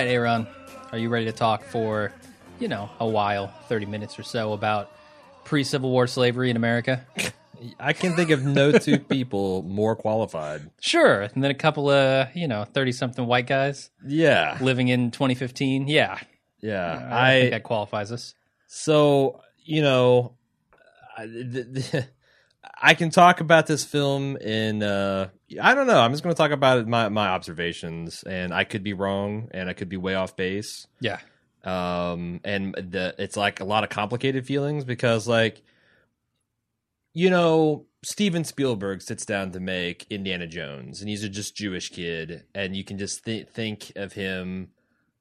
Right, Aaron, are you ready to talk for, you know, a while, 30 minutes or so about pre Civil War slavery in America? I can think of no two people more qualified. Sure. And then a couple of, you know, 30 something white guys Yeah, living in 2015. Yeah. yeah. I, think that qualifies us. so you know, I, th- th- I can talk about this film in. Uh, I don't know. I'm just going to talk about my my observations, and I could be wrong, and I could be way off base. Yeah. um and the it's like a lot of complicated feelings because like you know steven spielberg sits down to make indiana jones and he's a just jewish kid and you can just th- think of him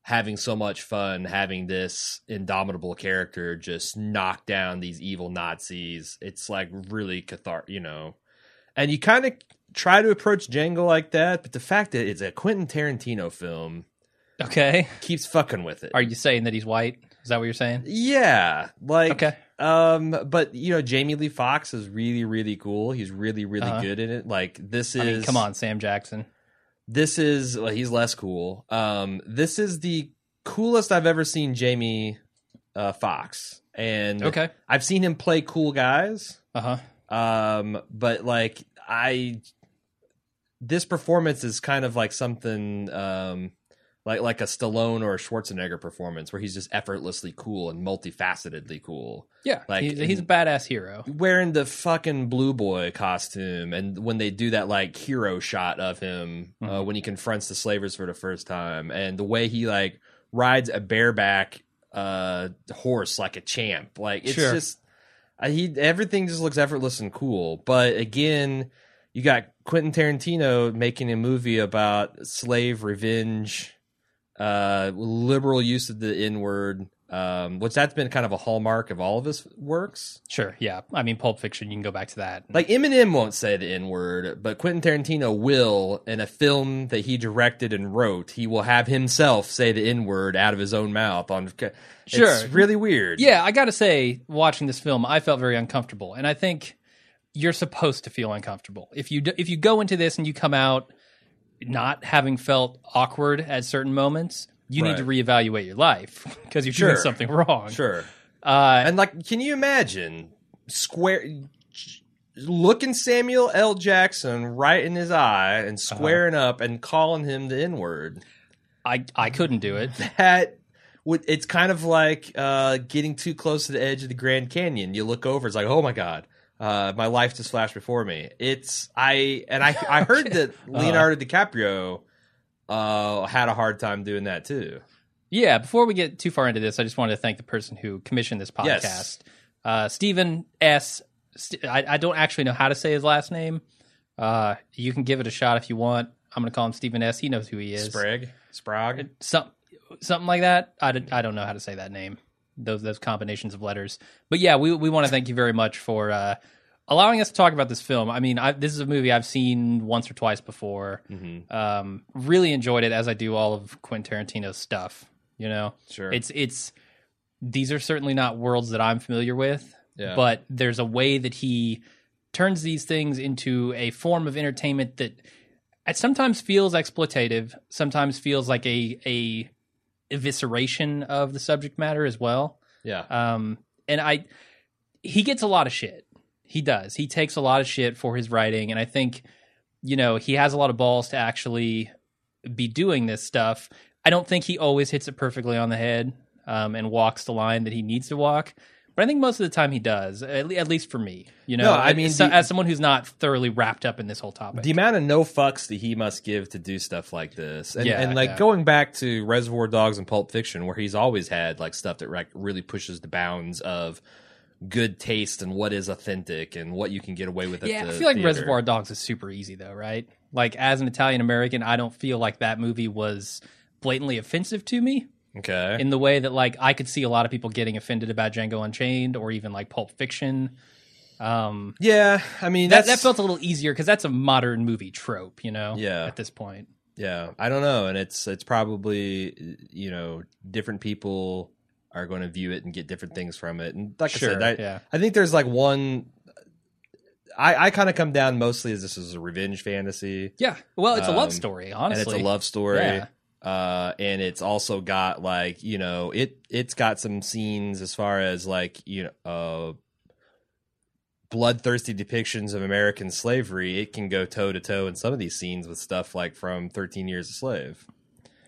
having so much fun having this indomitable character just knock down these evil nazis it's like really cathartic you know and you kind of try to approach django like that but the fact that it's a quentin tarantino film Okay. keeps fucking with it Are you saying that he's white? Is that what you're saying? yeah, like Okay. um, but you know, Jamie Lee Foxx is really, really cool. He's really, really Uh-huh. good in it. Like this is, I mean, come on, Sam Jackson. this is well, he's less cool. Um, this is the coolest I've ever seen Jamie uh, Foxx, and Okay. I've seen him play cool guys. Uh huh. Um, but like I, this performance is kind of like something um. Like, like a Stallone or a Schwarzenegger performance where he's just effortlessly cool and multifacetedly cool. Yeah. Like, he's, he's a badass hero. wearing the fucking blue boy costume and when they do that like hero shot of him uh, Mhm. when he confronts the slavers for the first time and the way he like rides a bareback uh horse like a champ like it's Sure. just uh, he everything just looks effortless and cool but again you got Quentin Tarantino making a movie about slave revenge uh liberal use of the n word um which that's been kind of a hallmark of all of his works Sure. Yeah. I mean, Pulp Fiction, you can go back to that. like Eminem won't say the N word, but Quentin Tarantino will in a film that he directed and wrote. He will have himself say the N word out of his own mouth. On Sure. it's really weird. Yeah, I got to say, watching this film, I felt very uncomfortable, and I think you're supposed to feel uncomfortable if you if you go into this and you come out not having felt awkward at certain moments. You need to reevaluate your life because you're doing something wrong. sure. Uh, And like, can you imagine square looking Samuel L. Jackson right in his eye and squaring up and calling him the N word? I I couldn't do it. that would it's kind of like uh getting too close to the edge of the Grand Canyon. You look over, it's like, oh my god, uh, my life just flashed before me. It's I and I I heard that Leonardo DiCaprio uh had a hard time doing that too. Yeah, before we get too far into this, I just wanted to thank the person who commissioned this podcast. Yes. Uh, Stephen S. St- I, I don't actually know how to say his last name. Uh, you can give it a shot if you want. I'm going to call him Stephen S. He knows who he is. Sprague, Sprague. Some, something like that. I, I don't know how to say that name. Those those combinations of letters. But yeah, we we want to thank you very much for uh, allowing us to talk about this film. I mean, I, this is a movie I've seen once or twice before. Mm-hmm. Um, really enjoyed it as I do all of Quentin Tarantino's stuff. You know, Sure. it's it's these are certainly not worlds that I'm familiar with, Yeah. but there's a way that he turns these things into a form of entertainment that it sometimes feels exploitative, sometimes feels like a a evisceration of the subject matter as well. yeah. Um, and I, he gets a lot of shit. He does. He takes a lot of shit for his writing, and I think, you know, he has a lot of balls to actually be doing this stuff. I don't think he always hits it perfectly on the head um, and walks the line that he needs to walk. But I think most of the time he does, at, le- at least for me. You know, No, I mean, so, the- as someone who's not thoroughly wrapped up in this whole topic. the amount of no fucks that he must give to do stuff like this, and, Yeah, and like yeah. going back to Reservoir Dogs and Pulp Fiction, where he's always had like stuff that really pushes the bounds of good taste and what is authentic and what you can get away with. At yeah, the I feel like theater. Reservoir Dogs is super easy though, right? Like as an Italian American, I don't feel like that movie was blatantly offensive to me. Okay, in the way that like I could see a lot of people getting offended about Django Unchained or even like Pulp Fiction. Um, yeah, I mean that that felt a little easier because that's a modern movie trope, you know. Yeah. At this point, Yeah, I don't know, and it's it's probably you know different people are going to view it and get different things from it, and like Sure, I said, I, yeah. I think there's like one. I I kind of come down mostly as this is a revenge fantasy, yeah. Well, it's a love Um, story, and honestly. it's a love story. Yeah. Uh, and it's also got like you know it it's got some scenes as far as like you know uh, bloodthirsty depictions of American slavery. It can go toe to toe in some of these scenes with stuff like from Thirteen Years a Slave,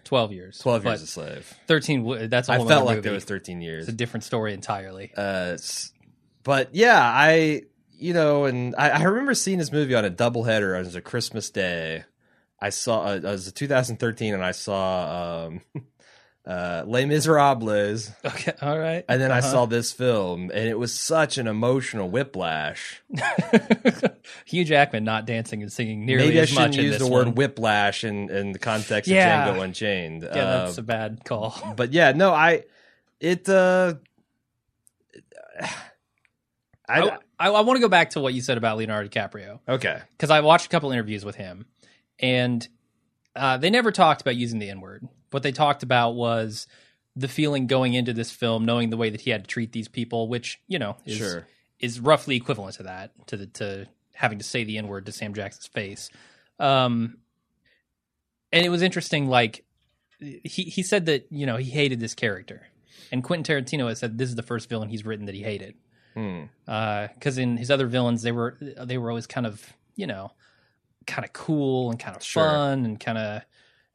Twelve years. Twelve Years a Slave. Thirteen. w- That's a I whole felt like movie. there was thirteen years. It's a different story entirely. Uh, but yeah, I you know, and I, I remember seeing this movie on a doubleheader. Was a Christmas day. I saw uh, it was 2013, and I saw um, uh, Les Miserables, Okay. All right. and then I Uh-huh. saw this film, and it was such an emotional whiplash. Hugh Jackman not dancing and singing nearly Maybe I as much shouldn't use the word whiplash in in the context Yeah. of Django Unchained. Yeah, that's Uh, a bad call. but yeah, no, I it uh. I, I, I, want to go back to what you said about Leonardo DiCaprio okay. because I watched a couple interviews with him, and uh, they never talked about using the N word. What they talked about was the feeling going into this film, knowing the way that he had to treat these people, which you know is Sure. is roughly equivalent to that to the to having to say the N word to Sam Jackson's face. Um, and it was interesting. Like he he said that you know he hated this character, and Quentin Tarantino has said this is the first villain he's written that he hated Hmm. because in his other villains they were they were always kind of you know kind of cool and kind of Sure. fun and kind of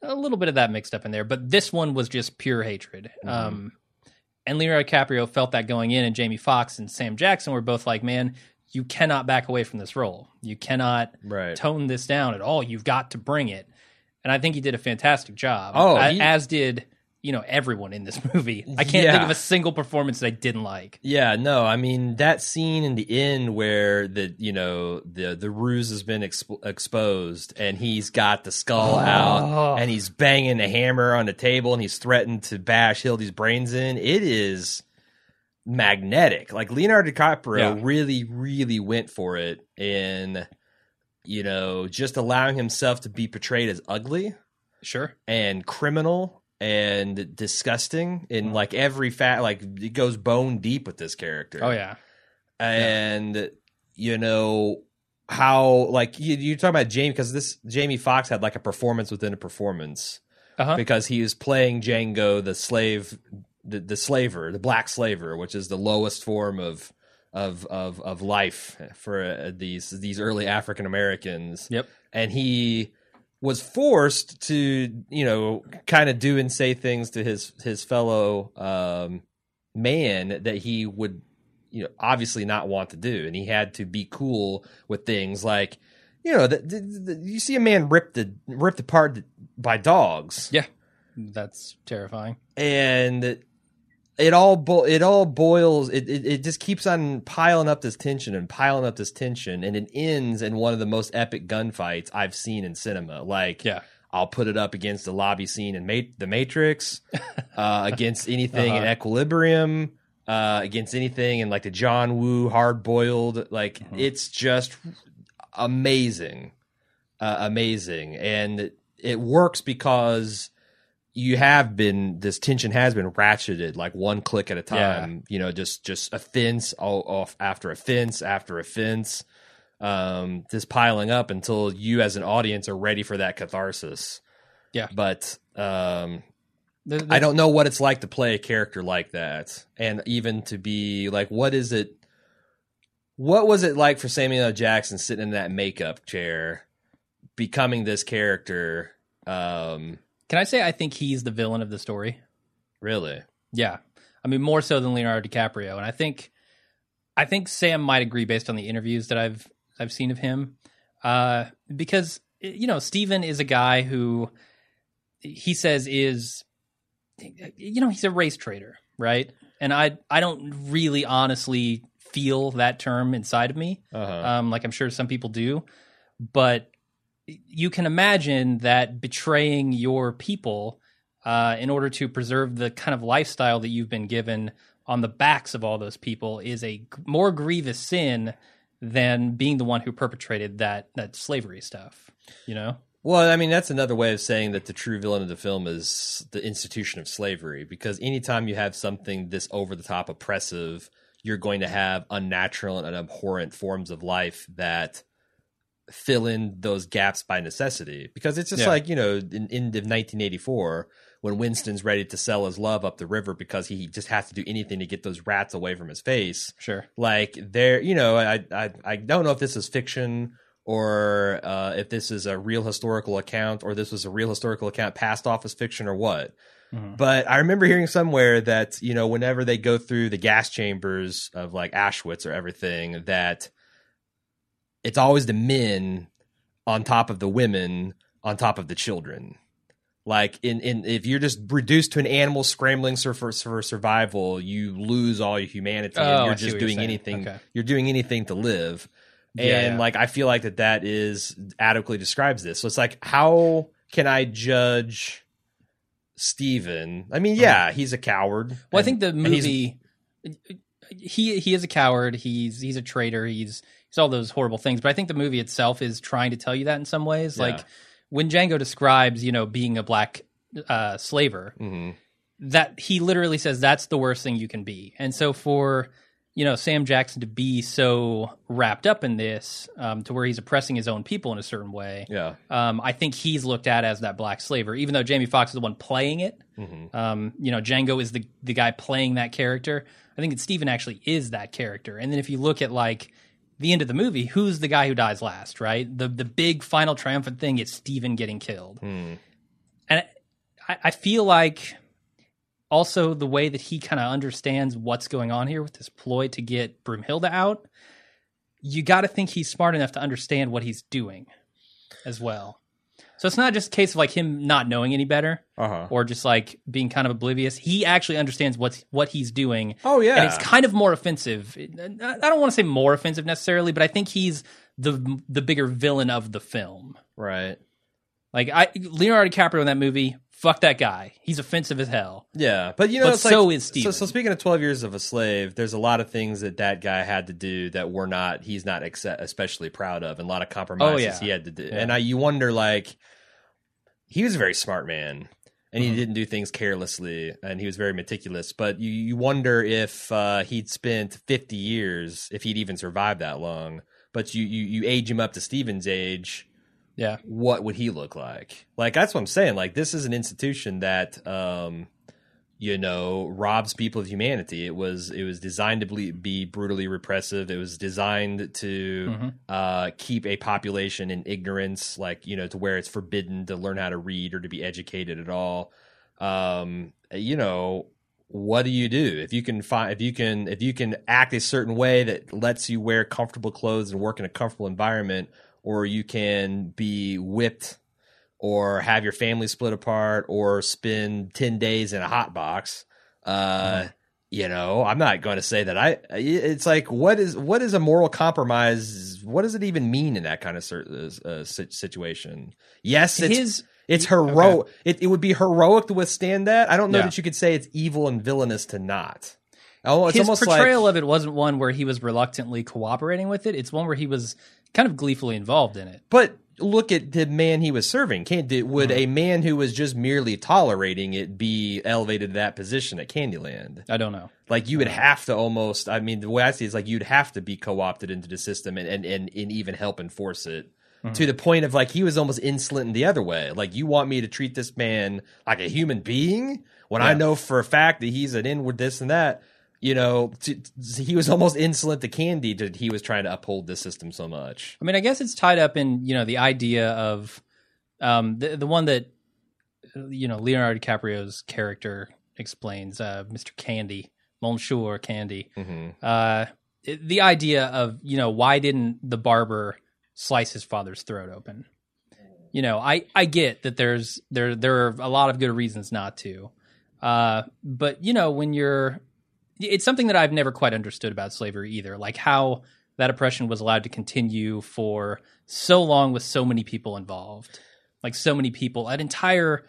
a little bit of that mixed up in there but this one was just pure hatred Mhm. um and Leonardo DiCaprio felt that going in and Jamie Foxx and Sam Jackson were both like man you cannot back away from this role you cannot Right. tone this down at all you've got to bring it and I think he did a fantastic job Oh, he- as did you know everyone in this movie I can't Yeah. think of a single performance that I didn't like Yeah, no, I mean that scene in the end where the you know the the ruse has been exp- exposed and he's got the skull Oh. out and he's banging the hammer on the table and he's threatened to bash Hildy's brains in. It is magnetic. Like Leonardo DiCaprio Yeah. really, really went for it in you know just allowing himself to be portrayed as ugly sure and criminal and disgusting in like every fat like it goes bone deep with this character. Oh yeah. And you know how like you, you talking about Jamie because this Jamie Foxx had like a performance within a performance uh-huh. because he was playing Django the slave the, the slaver the black slaver which is the lowest form of of of of life for uh, these these early African Americans. Yep. and he was forced to you know kind of do and say things to his his fellow um man that he would you know obviously not want to do and he had to be cool with things like you know the, the, the, you see a man ripped the ripped apart by dogs Yeah. That's terrifying. and it all bo- it all boils it, it it just keeps on piling up this tension and piling up this tension and it ends in one of the most epic gunfights I've seen in cinema like Yeah. I'll put it up against the lobby scene in Ma- the Matrix, uh, against anything in Uh-huh. Equilibrium, uh, against anything in like the John Woo Hard Boiled. Like Mhm. it's just amazing, uh, amazing, and it works because you have been this tension has been ratcheted like one click at a time. You know, just just offense all off after offense after offense um, just piling up until you as an audience are ready for that catharsis. Yeah. But um, The- the- I don't know what it's like to play a character like that, and even to be like, what is it? What was it like for Samuel L. Jackson sitting in that makeup chair, becoming this character? Um, Can I say I think he's the villain of the story? really? Yeah. I mean, more so than Leonardo DiCaprio. And I think, I think Sam might agree based on the interviews that I've, I've seen of him. Uh, because, you know, Steven is a guy who he says is, you know, he's a race trader, right? And I, I don't really honestly feel that term inside of me. Uh-huh. um, like I'm sure some people do. But you can imagine that betraying your people uh, in order to preserve the kind of lifestyle that you've been given on the backs of all those people is a g- more grievous sin than being the one who perpetrated that that slavery stuff. You know? Well, I mean, that's another way of saying that the true villain of the film is the institution of slavery. Because anytime you have something this over the top oppressive, you're going to have unnatural and abhorrent forms of life that fill in those gaps by necessity because it's just Yeah. like you know in end of 1984 when Winston's ready to sell his love up the river because he just has to do anything to get those rats away from his face Sure. like there you know I, I i don't know if this is fiction or uh, if this is a real historical account or this was a real historical account passed off as fiction or what Mhm. but i remember hearing somewhere that you know whenever they go through the gas chambers of like auschwitz or everything that it's always the men on top of the women on top of the children like in, in if you're just reduced to an animal scrambling for, for survival you lose all your humanity Oh, and you're just what you're doing anything Okay. you're doing anything to live and Yeah, yeah. like i feel like that that is adequately describes this so it's like how can i judge steven i mean yeah he's a coward Mm-hmm. Well, I think the movie he he is a coward. He's he's a traitor. He's he's all those horrible things. But I think the movie itself is trying to tell you that in some ways. Yeah. Like when Django describes, you know, being a black uh, slaver, Mhm. that he literally says that's the worst thing you can be. And so for you know Sam Jackson to be so wrapped up in this, um, to where he's oppressing his own people in a certain way, yeah um, I think he's looked at as that black slaver, even though Jamie Foxx is the one playing it. Mhm. Um, you know, Django is the the guy playing that character. I think that Steven actually is that character. And then if you look at like the end of the movie, who's the guy who dies last, right? The the big final triumphant thing is Steven getting killed. Hmm. And I, I feel like also the way that he kind of understands what's going on here with this ploy to get Broomhilda out, you got to think he's smart enough to understand what he's doing as well. So it's not just a case of like him not knowing any better uh-huh or just like being kind of oblivious. He actually understands what's what he's doing, oh yeah and it's kind of more offensive. I I don't want to say more offensive necessarily, but I think he's the the bigger villain of the film. right Like I Leonardo DiCaprio in that movie, fuck that guy. He's offensive as hell. Yeah, but you know, But it's so like, is So, Steven. so speaking of Twelve Years of a Slave, there's a lot of things that that guy had to do that were not he's not especially proud of, and a lot of compromises Oh, yeah. he had to do. Yeah. And I, you wonder, like, he was a very smart man, and he Mhm. didn't do things carelessly, and he was very meticulous. But you, you wonder if uh, he'd spent 50 years, if he'd even survived that long. But you, you, you age him up to Steven's age Yeah. what would he look like? Like that's what I'm saying. Like this is an institution that um you know robs people of humanity. It was it was designed to be, be brutally repressive. It was designed to Mhm. uh keep a population in ignorance like you know to where it's forbidden to learn how to read or to be educated at all. Um you know what do you do if you can find if you can if you can act a certain way that lets you wear comfortable clothes and work in a comfortable environment or you can be whipped or have your family split apart or spend 10 days in a hot box. Uh you know i'm not going to say that i it's like what is what is a moral compromise? What does it even mean in that kind of uh, situation? Yes it's His it's heroic it, it would be heroic to withstand that. I don't know Yeah. that you could say it's evil and villainous to not. Oh it's his almost portrayal like of it wasn't one where he was reluctantly cooperating with it. It's one where he was kind of gleefully involved in it. But look at the man he was serving. Can't would Mm-hmm. a man who was just merely tolerating it be elevated to that position at Candyland? I don't know. Like you would have to almost. I mean, the way I see it is like you'd have to be co-opted into the system and and and, and even help enforce it. Mm-hmm. To the point of like he was almost insolent in the other way. Like you want me to treat this man like a human being when I know for a fact that he's an inward this and that. You know, to, to- he was almost insolent to Candy that he was trying to uphold this system so much. I mean, I guess it's tied up in you know the idea of um, the the one that you know Leonardo DiCaprio's character explains, uh, Mr. Candy, Monsieur Candy. hmm Uh, it- the idea of you know why didn't the barber slice his father's throat open? You know, I I get that there's there there are a lot of good reasons not to, uh, but you know when you're, it's something that I've never quite understood about slavery either, like how that oppression was allowed to continue for so long with so many people involved, like so many people, an entire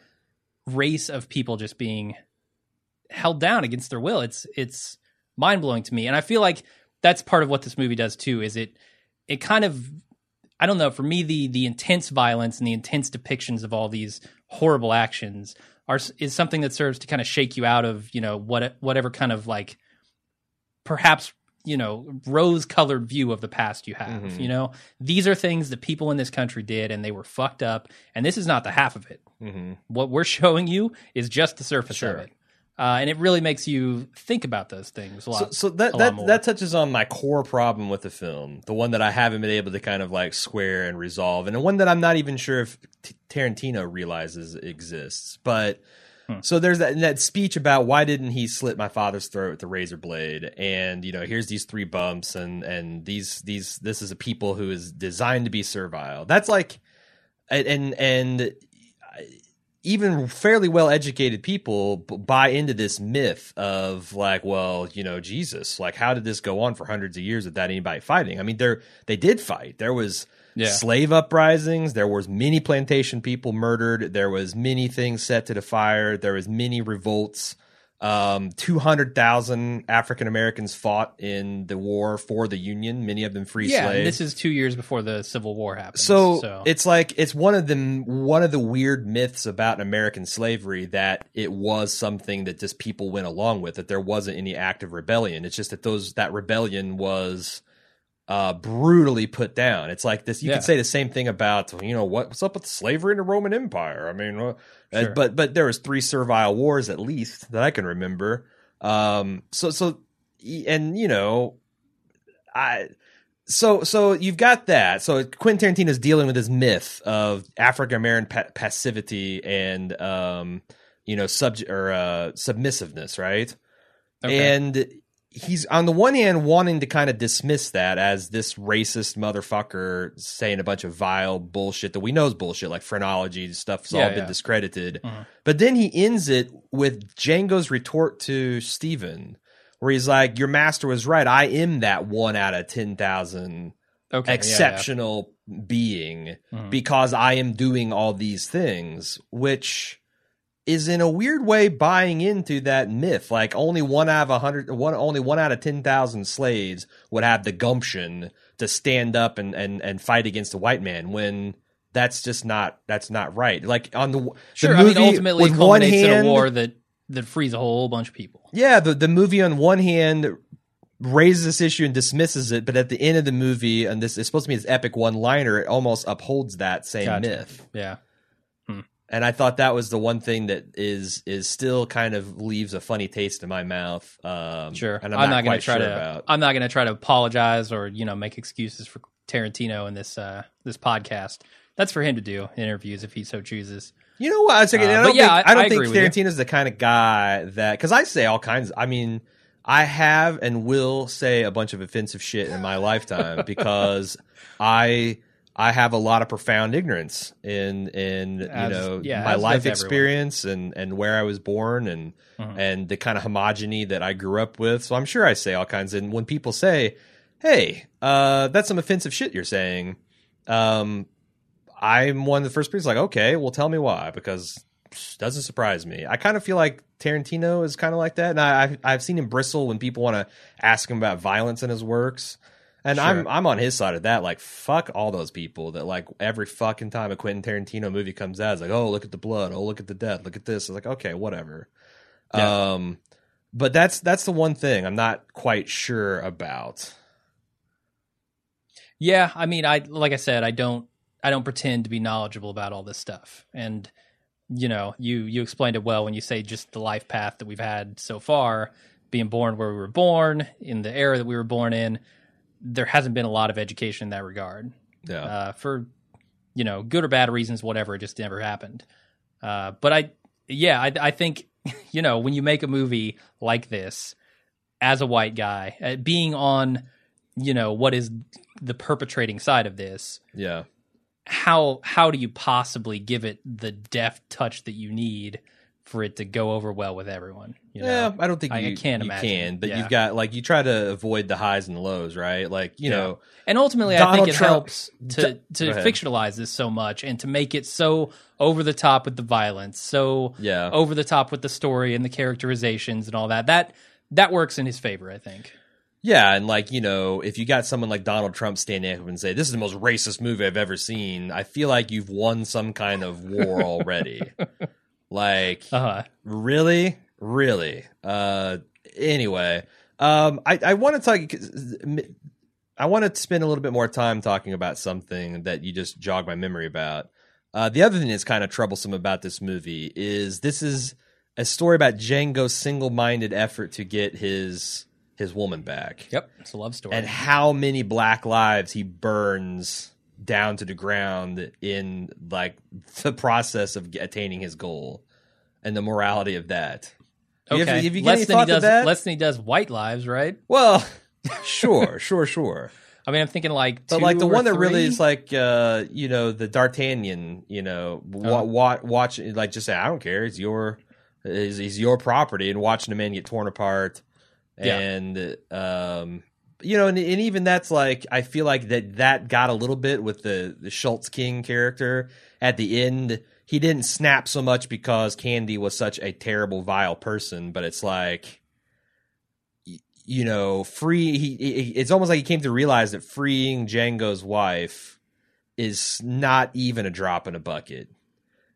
race of people just being held down against their will. It's it's mind blowing to me, and I feel like that's part of what this movie does too. Is it it kind of I don't know. For me, the the intense violence and the intense depictions of all these horrible actions are is something that serves to kind of shake you out of you know what whatever kind of like perhaps you know rose colored view of the past you have. Mhm. You know, these are things that people in this country did, and they were fucked up. And this is not the half of it. hmm What we're showing you is just the surface Sure. of it, uh, and it really makes you think about those things a lot. So, so that a lot that that touches on my core problem with the film, the one that I haven't been able to kind of like square and resolve, and the one that I'm not even sure if T- Tarantino realizes exists. But Hmm. so there's that that speech about why didn't he slit my father's throat with the razor blade, and you know here's these three bumps, and and these these this is a people who is designed to be servile. That's like, and and. and even fairly well educated people b- buy into this myth of like, well, you know, Jesus, like, how did this go on for hundreds of years without anybody fighting? I mean, there they did fight. There was Yeah. slave uprisings. There was many plantation people murdered. There was many things set to the fire. There was many revolts. Um, two hundred thousand African Americans fought in the war for the Union. Many of them free yeah, slaves. this is two years before the Civil War happened. So, so it's like it's one of the one of the weird myths about American slavery that it was something that just people went along with that there wasn't any active rebellion. It's just that those that rebellion was uh, brutally put down. It's like this. You Yeah. could say the same thing about you know what, what's up with slavery in the Roman Empire. I mean, uh, Sure. but but there was three servile wars at least that I can remember. Um, so so and you know, I so so you've got that. So Quentin Tarantino is dealing with this myth of African American pa- passivity and um, you know subject or uh, submissiveness, right? okay. And he's on the one hand wanting to kind of dismiss that as this racist motherfucker saying a bunch of vile bullshit that we know is bullshit, like phrenology stuff's Yeah, all been yeah. discredited. Mhm. But then he ends it with Django's retort to Steven, where he's like, Your master was right. I am that one out of 10,000 okay, yeah, yeah. exceptional being Mhm. because I am doing all these things, which is in a weird way buying into that myth. Like only one out of a hundred, one only one out of ten thousand slaves would have the gumption to stand up and and and fight against a white man when. That's just not. That's not right. Like on the Sure, the I movie mean, ultimately, it with one culminates in a war that that frees a whole bunch of people. yeah, the the movie on one hand raises this issue and dismisses it, but at the end of the movie, and this is supposed to be this epic one liner, it almost upholds that same Gotcha. myth. Yeah, And I thought that was the one thing that is is still kind of leaves a funny taste in my mouth. Um, sure. and I'm, I'm, not, going quite to try sure to. about. I'm not going to try to apologize or you know make excuses for Tarantino in this uh this podcast. That's for him to do in interviews if he so chooses. You know what? I was thinking. Uh, I don't yeah, think, I- I, don't I think. Tarantino's the kind of guy that because I say all kinds. I mean, I have and will say a bunch of offensive shit in my lifetime because I I have a lot of profound ignorance in in you know yeah, my life does everyone. experience and and where I was born and Mhm. and the kind of homogeny that I grew up with. So I'm sure I say all kinds. And when people say, "Hey, uh, that's some offensive shit you're saying," um, I'm one of the first people like, "Okay, well, tell me why," because it doesn't surprise me. I kind of feel like Tarantino is kind of like that, and I, I've, I've seen him bristle when people want to ask him about violence in his works. And I'm I'm on his side of that. Like fuck all those people that like every fucking time a Quentin Tarantino movie comes out, it's like, oh look at the blood, oh look at the death, look at this. It's like okay, whatever. Yeah. Um, but that's that's the one thing I'm not quite sure about. Yeah, I mean, I like I said, I don't I don't pretend to be knowledgeable about all this stuff. And you know, you you explained it well when you say just the life path that we've had so far, being born where we were born, in the era that we were born in, there hasn't been a lot of education in that regard. Yeah, Uh, for you know, good or bad reasons, whatever, it just never happened. Uh, but I yeah, I I think you know, when you make a movie like this as a white guy, uh, being on you know what is the perpetrating side of this yeah, how how do you possibly give it the deft touch that you need for it to go over well with everyone you know yeah. I don't think I- I you, can't you imagine. can, but Yeah. you've got like you try to avoid the highs and the lows, right? Like you Yeah. know, and ultimately i think it Trump- helps to to fictionalize this so much and to make it so over the top with the violence so yeah, over the top with the story and the characterizations and all that that that works in his favor i think Yeah, and like you know, if you got someone like Donald Trump standing up and say, "This is the most racist movie I've ever seen," I feel like you've won some kind of war already. like, uh-huh really, really. Uh, anyway, Um, I, I want to talk. I want to spend a little bit more time talking about something that you just jogged my memory about. Uh, the other thing that's kind of troublesome about this movie is this is a story about Django's single-minded effort to get his his woman back. Yep, it's a love story. And how many black lives he burns down to the ground in like the process of attaining his goal and the morality of that. Okay, have, have you less than he does that? less than he does white lives, right? Well, sure, sure, sure. I mean, I'm thinking like, but like the one that really is like, uh, you know, the D'Artagnan, you know, wa- Oh. wa- watch like just say, I don't care, it's your, is your property, and watching the man get torn apart, Yeah. and um, you know, and, and even that's like, I feel like that that got a little bit with the the Schultz King character at the end. He didn't snap so much because Candy was such a terrible, vile person, but it's like you know, free. He, he, it's almost like he came to realize that freeing Django's wife is not even a drop in a bucket.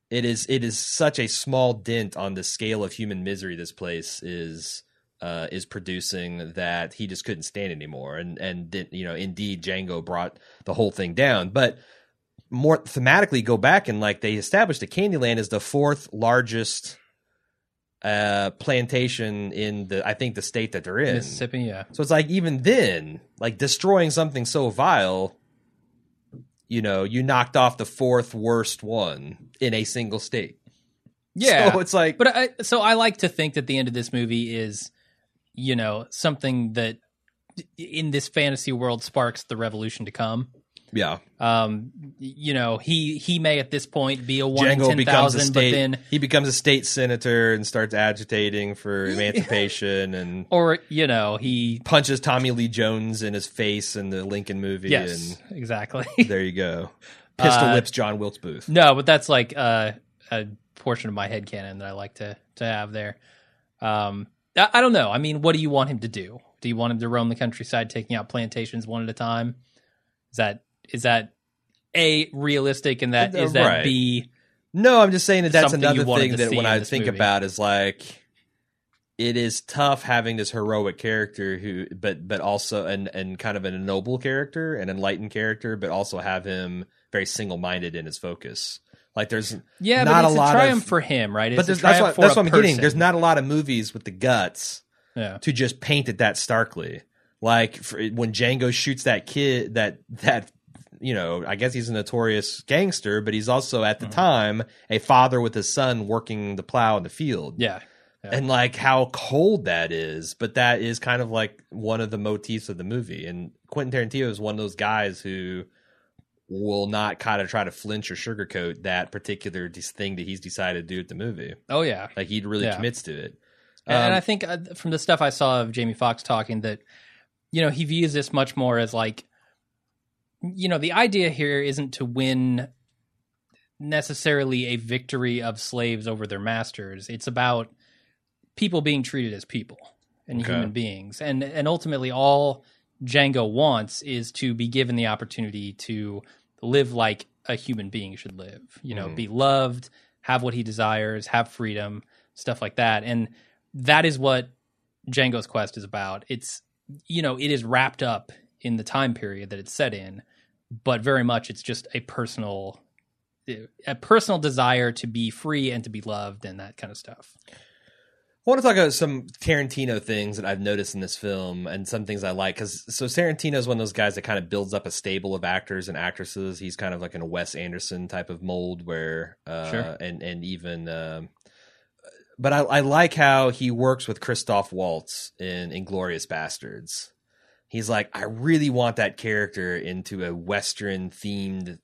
It is. It is such a small dent on the scale of human misery this place is uh, is producing that he just couldn't stand anymore. And and then, you know, indeed, Django brought the whole thing down. But more thematically, go back and like they established that Candyland is the fourth largest uh plantation in the I think the state that they're in. Mississippi, yeah. So it's like even then, like destroying something so vile, you know, you knocked off the fourth worst one in a single state. Yeah. So it's like But I, so I like to think that the end of this movie is, you know, something that in this fantasy world sparks the revolution to come. yeah. Um, you know, he he may at this point be a one Django ten becomes a thousand, but then he becomes a state senator and starts agitating for emancipation and or you know he punches Tommy Lee Jones in his face in the Lincoln movie yes exactly. there you go. Pistol Uh, whips John Wilkes Booth. no, but that's like uh, a portion of my head canon that I like to to have there. Um, I, I don't know. I mean, what do you want him to do? Do you want him to roam the countryside, taking out plantations one at a time? Is that is that a realistic and that Uh, that right. b No, I'm just saying that that's another thing that when I think movie. about is like it is tough having this heroic character who but but also and and kind of an noble character, an enlightened character, but also have him very single minded in his focus. Like there's yeah, not but it's a a, lot triumph of, for him, right? but It's a that's what that's what I'm getting. There's not a lot of movies with the guts yeah. to just paint it that starkly. Like for, when Django shoots that kid, that that you know, I guess he's a notorious gangster, but he's also at the Mm-hmm. time a father with his son working the plow in the field. yeah, Yeah. And like how cold that is, but that is kind of like one of the motifs of the movie. And Quentin Tarantino is one of those guys who will not kind of try to flinch or sugarcoat that particular thing that he's decided to do at the movie. Oh yeah, Like he really Yeah. commits to it. And, and Um, I think uh, from the stuff I saw of Jamie Foxx talking that, you know, he views this much more as like, you know, the idea here isn't to win necessarily a victory of slaves over their masters. It's about people being treated as people and Okay. human beings. And and ultimately all Django wants is to be given the opportunity to live like a human being should live. You know, Mhm. be loved, have what he desires, have freedom, stuff like that. And that is what Django's quest is about. It's you know, it is wrapped up in the time period that it's set in, but very much it's just a personal a personal desire to be free and to be loved and that kind of stuff. I want to talk about some Tarantino things that I've noticed in this film and some things I like because so Tarantino is one of those guys that kind of builds up a stable of actors and actresses. He's kind of like in a Wes Anderson type of mold where, uh, Sure. and and even, um but I, I like how he works with Christoph Waltz in Inglourious Basterds. He's like, I really want that character into a Western themed,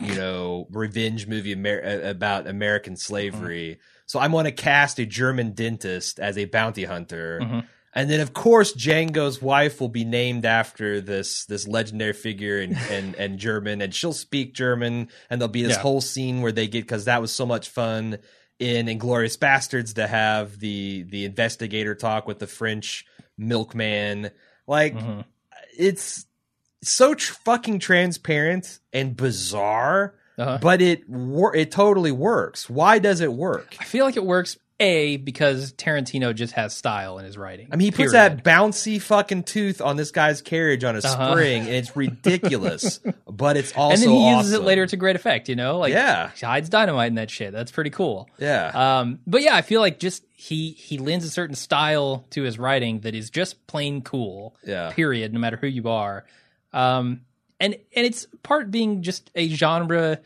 you know, revenge movie Amer- about American slavery. So I'm going to cast a German dentist as a bounty hunter. Mhm. And then, of course, Django's wife will be named after this this legendary figure in, and and German, and she'll speak German, and there'll be this Yeah. whole scene where they get because that was so much fun in Inglourious Basterds to have the the investigator talk with the French milkman. Like Mhm. it's so tr- fucking transparent and bizarre, Uh-huh. but it wor- it totally works. Why does it work? I feel like it works A because Tarantino just has style in his writing. I mean, he puts that bouncy fucking tooth on this guy's carriage on a Uh-huh. spring, and it's ridiculous. but it's also and then he uses it later to great effect. You know, like Yeah. he hides dynamite in that shit. That's pretty cool. Yeah, Um, but yeah, I feel like just he he lends a certain style to his writing that is just plain cool. Yeah. Period. No matter who you are, um, and and it's part being just a genre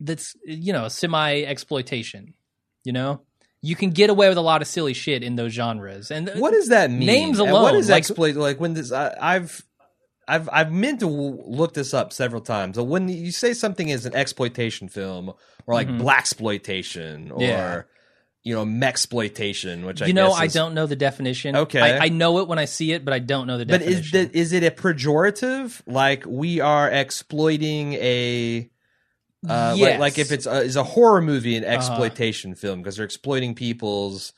that's you know semi exploitation. You know, you can get away with a lot of silly shit in those genres. And what does that mean? names And alone, what is like- exploit? Like when this, I, I've. I've I've meant to look this up several times. But when you say something is an exploitation film or like Mhm. black exploitation or Yeah. You know mexploitation, which I you know, guess I don't know the definition. Okay. I, I know it when I see it, but I don't know the But definition. But is is it a pejorative? Like we are exploiting a uh, like, like if it's a, is a horror movie an exploitation film because they're exploiting people's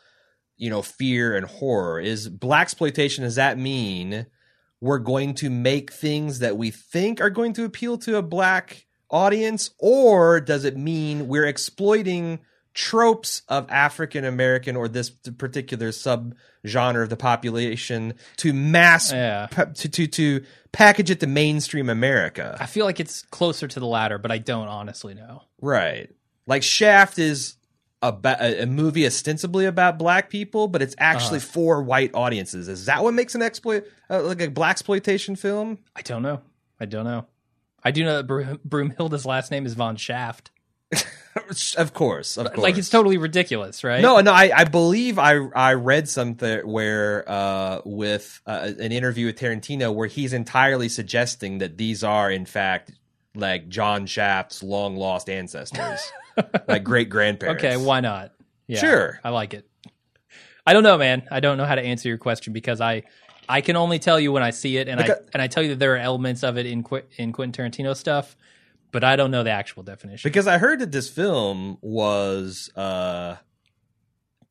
you know fear and horror is black exploitation does that mean we're going to make things that we think are going to appeal to a black audience or does it mean we're exploiting tropes of African American or this particular sub genre of the population to mass Yeah. pa- to, to to package it to mainstream America I feel like it's closer to the latter, but I don't honestly know. Right. Like Shaft is about a, a movie ostensibly about black people, but it's actually Uh-huh. for white audiences. Is that what makes an exploit uh, like a black exploitation film? I don't know. I don't know. I do know that Bro- Broomhilda's last name is Von Shaft. of course, of course. Like it's totally ridiculous, right? No, no, I, I believe I I read something where uh with uh, an interview with Tarantino where he's entirely suggesting that these are in fact like John Shaft's long lost ancestors, like great grandparents. Okay, why not? Yeah, Sure. I like it. I don't know, man. I don't know how to answer your question because I I can only tell you when I see it, and I Because- and I tell you that there are elements of it in Qu- in Quentin Tarantino stuff, but I don't know the actual definition. Because I heard that this film was uh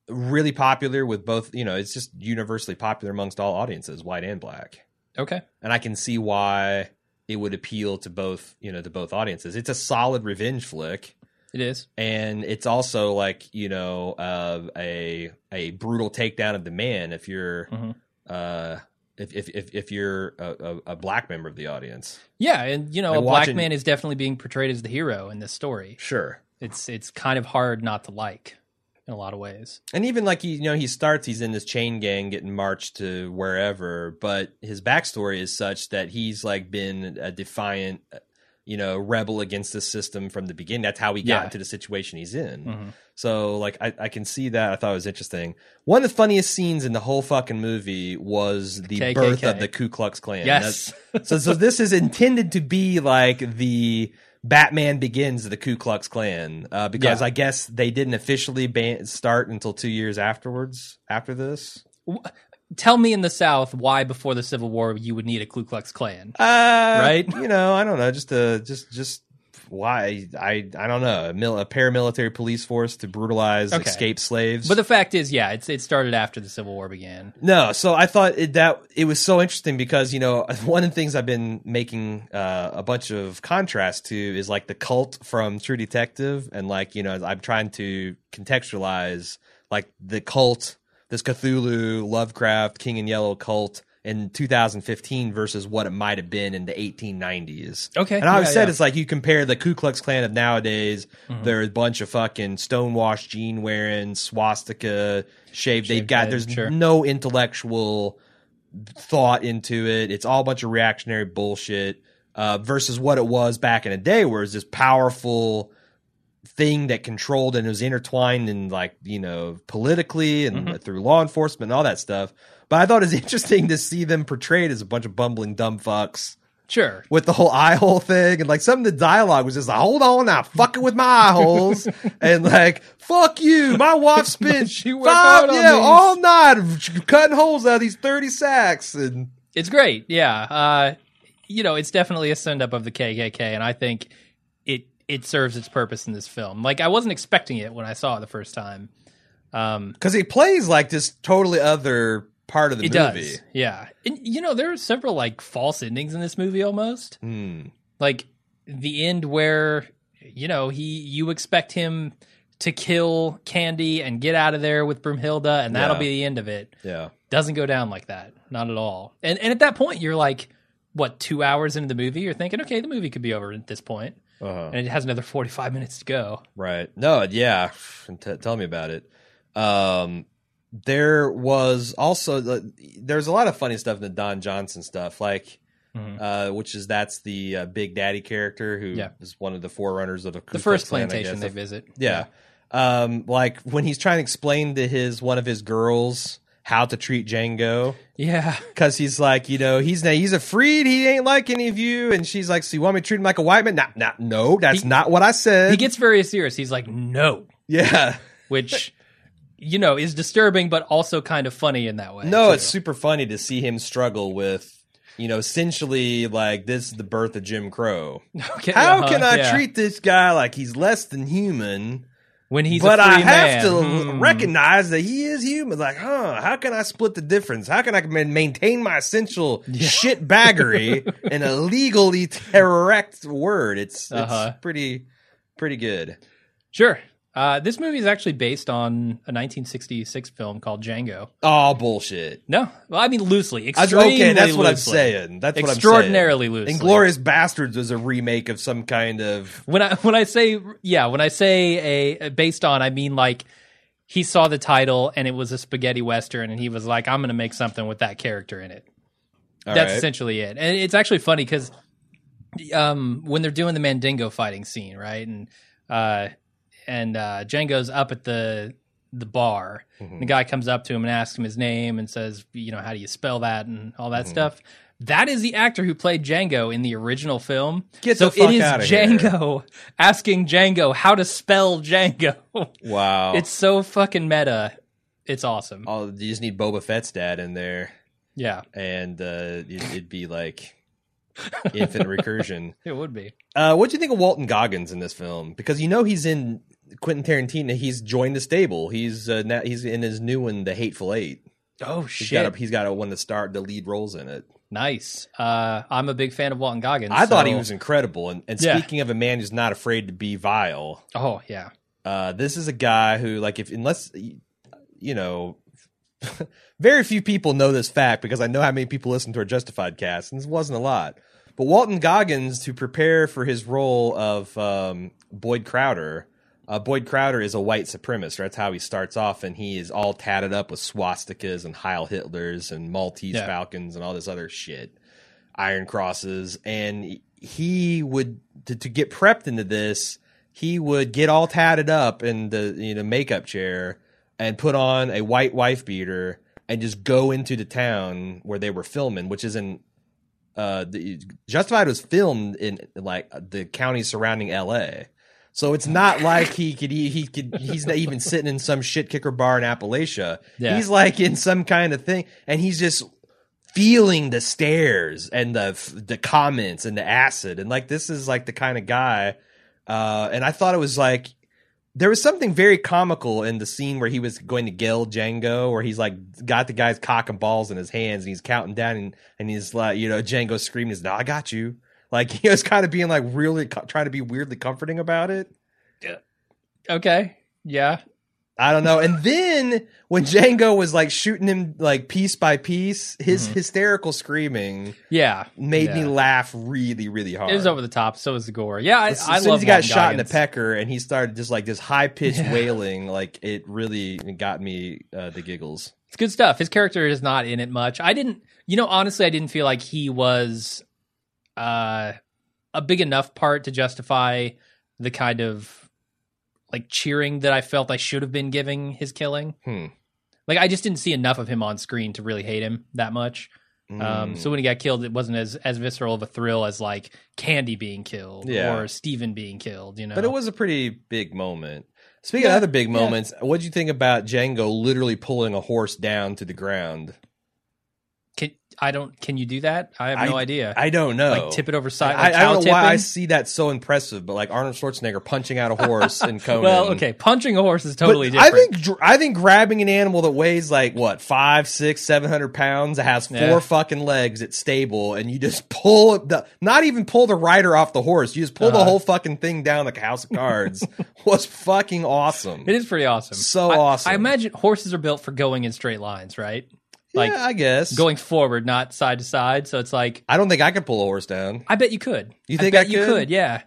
really popular with both, you know, it's just universally popular amongst all audiences, white and black. okay, And I can see why it would appeal to both, you know, to both audiences. It's a solid revenge flick. it is. and it's also like you know uh, a a brutal takedown of the man if you're Mhm. uh, if, if if if you're a, a, black member of the audience. Yeah, and you know, Like a black man is definitely being portrayed as the hero in this story. Sure. It's it's kind of hard not to like in a lot of ways. And even like he, you know, he starts, he's in this chain gang getting marched to wherever, but his backstory is such that he's like been a defiant, you know, rebel against the system from the beginning. That's how he got Yeah. into the situation he's in. Mhm. So like I, I can see that. I thought it was interesting. One of the funniest scenes in the whole fucking movie was the KKK. birth of the Ku Klux Klan. Yes. So so this is intended to be like the Batman Begins the Ku Klux Klan uh, because Yeah. I guess they didn't officially ban- start until two years afterwards. After this, Tell me in the South why before the Civil War you would need a Ku Klux Klan. uh, Right? You know, I don't know. Just a just just why I I don't know a, mil- a paramilitary police force to brutalize Okay. escaped slaves. But the fact is, yeah, it's it started after the Civil War began. No, so I thought it, that it was so interesting because you know one of the things I've been making uh, a bunch of contrast to is like the cult from True Detective, and like you know I'm trying to contextualize like the cult, this Cthulhu, Lovecraft, King in Yellow cult in 2015 versus what it might have been in the 1890s. Okay, and I always yeah, said yeah. it's like you compare the Ku Klux Klan of nowadays. Mm-hmm. They're a bunch of fucking stonewashed, jean wearing, swastika shaved. They've got head, there's sure. no intellectual thought into it. It's all a bunch of reactionary bullshit. Uh, versus what it was back in the day, where it's this powerful thing that controlled and was intertwined in like you know politically and Mm-hmm. through law enforcement and all that stuff. But I thought it was interesting to see them portrayed as a bunch of bumbling dumb fucks Sure. with the whole eye hole thing and like some of the dialogue was just like, hold on now, fucking with my eye holes and like, fuck you, my wife spent She five, yeah, all night cutting holes out of these 30 sacks and It's great. Yeah. Uh, you know, it's definitely a send up of the KKK, and I think it serves its purpose in this film. Like I wasn't expecting it when I saw it the first time. Um, because he plays like this totally other part of the it movie. does. Yeah. And you know, there are several like false endings in this movie almost. Hmm. like the end where you know he you expect him to kill Candy and get out of there with Broomhilda, and that'll Yeah. be the end of it. Yeah. Doesn't go down like that, not at all. And and at that point, you're like, what, two hours into the movie? You're thinking, okay, the movie could be over at this point, Uh-huh. and it has another 45 minutes to go. Right. No, yeah. T- tell me about it. Um, there was also the, there's a lot of funny stuff in the Don Johnson stuff, like Mhm. uh, which is that's the uh, Big Daddy character who is Yeah. one of the forerunners of the, The first Klan, plantation they visit. Yeah. Um, like when he's trying to explain to his one of his girls how to treat Django Yeah. because he's like, you know, he's he's a freed. He ain't like any of you, and she's like, so you want me to treat him like a white man? Nah, nah, no, that's He- not what I said. He gets very serious. He's like, no, yeah. which, you know, is disturbing, but also kind of funny in that way. No, too. it's super funny to see him struggle with, you know, essentially like this is the birth of Jim Crow. Okay, How uh-huh, can I yeah. treat this guy like he's less than human? When he's but a free I have man? to Hmm. recognize that he is human. Like, huh? How can I split the difference? How can I maintain my essential shit baggery in a legally correct word? It's, it's Uh-huh. pretty pretty good. Sure. Uh, this movie is actually based on a 1966 film called Django. Oh bullshit. No, well, I mean loosely. Extremely okay, that's what I'm saying. That's what I'm saying. Extraordinarily loosely. Inglourious Basterds was a remake of some kind of When I when I say yeah, when I say a, a based on, I mean like he saw the title and it was a spaghetti western, and he was like, "I'm going to make something with that character in it." All That's right. essentially it. And it's actually funny because um, when they're doing the Mandingo fighting scene, right, and uh, and uh, Django's up at the the bar. Mhm. The guy comes up to him and asks him his name and says, you know, how do you spell that and all that Mhm. stuff. That is the actor who played Django in the original film. Get so the fuck it is outta here. Django asking Django how to spell Django. Wow. It's so fucking meta. It's awesome. oh, you just need Boba Fett's dad in there, Yeah, and uh, it, it'd be like infinite recursion. it would be. Uh, what do you think of Walton Goggins in this film? Because you know he's in Quentin Tarantino. He's joined the stable. He's uh, now, he's in his new one, The Hateful Eight. Oh He's shit! got a, he's got a one to start the lead roles in it. nice. Uh, I'm a big fan of Walton Goggins. I thought he was incredible. And, and Yeah. speaking of a man who's not afraid to be vile, Oh yeah. uh, this is a guy who, like, if unless you know, very few people know this fact because I know how many people listen to our Justified cast, and this wasn't a lot. But Walton Goggins, to prepare for his role of um, Boyd Crowder, uh, Boyd Crowder is a white supremacist. That's how he starts off, and he is all tatted up with swastikas and Heil Hitlers and Maltese Yeah. Falcons and all this other shit, Iron Crosses, and he would to, to get prepped into this. He would get all tatted up in the you know makeup chair and put on a white wife beater and just go into the town where they were filming, which is in uh, the, Justified was filmed in like the county surrounding L.A. So it's not like he could he, he could he's not even sitting in some shit kicker bar in Appalachia. Yeah. He's like in some kind of thing, and he's just feeling the stares and the the comments and the acid, and like this is like the kind of guy. Uh, and I thought it was like there was something very comical in the scene where he was going to gill Django, where he's like got the guy's cock and balls in his hands and he's counting down and, and he's like, you know, Django screaming, is, "No, I got you!" Like he was kind of being like really co- trying to be weirdly comforting about it. Yeah. Okay. Yeah. I don't know. And then when Django was like shooting him like piece by piece, his Mhm. hysterical screaming Yeah. made me laugh really, really hard. It was over the top. So was the gore. Yeah, I, as I soon love as he got Walton shot in the pecker and he started just like this high pitched Yeah. wailing, like it really got me uh, the giggles. It's good stuff. His character is not in it much. I didn't, you know, honestly, I didn't feel like he was uh, a big enough part to justify the kind of like cheering that I felt I should have been giving his killing. Hmm. Like I just didn't see enough of him on screen to really hate him that much. Um, Mm. so when he got killed, it wasn't as as visceral of a thrill as like Candy being killed Yeah. or Steven being killed. You know, But it was a pretty big moment. Speaking Yeah, of other big yeah. moments, what'd you think about Django literally pulling a horse down to the ground? I don't. Can you do that? I have no idea. I don't know. like tip it over side. I, Like I don't know why I see that so impressive, but like Arnold Schwarzenegger punching out a horse in Conan. Well, okay, punching a horse is But totally I different. think I think grabbing an animal that weighs like what five, six, seven hundred pounds, that has four Yeah. fucking legs, it's stable, and you just pull the not even pull the rider off the horse, you just pull the Uh-huh. whole fucking thing down like a house of cards was fucking awesome. it is pretty awesome. So I- awesome. I imagine horses are built for going in straight lines, right? Like yeah, I guess. going forward, not side to side. So it's like I don't think I could pull a horse down. I bet you could. You think I bet I you could? could? Yeah.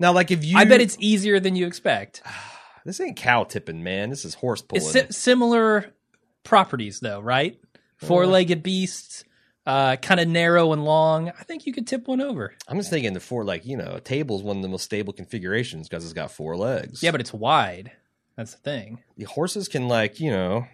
Now, like if you, I bet it's easier than you expect. this ain't cow tipping, man. This is horse pulling. It's si- similar properties, though, right? Four-legged beasts, uh, kind of narrow and long. I think you could tip one over. I'm just thinking the four, like you know, a table is one of the most stable configurations because it's got four legs. Yeah, but it's wide. That's the thing. the horses can like you know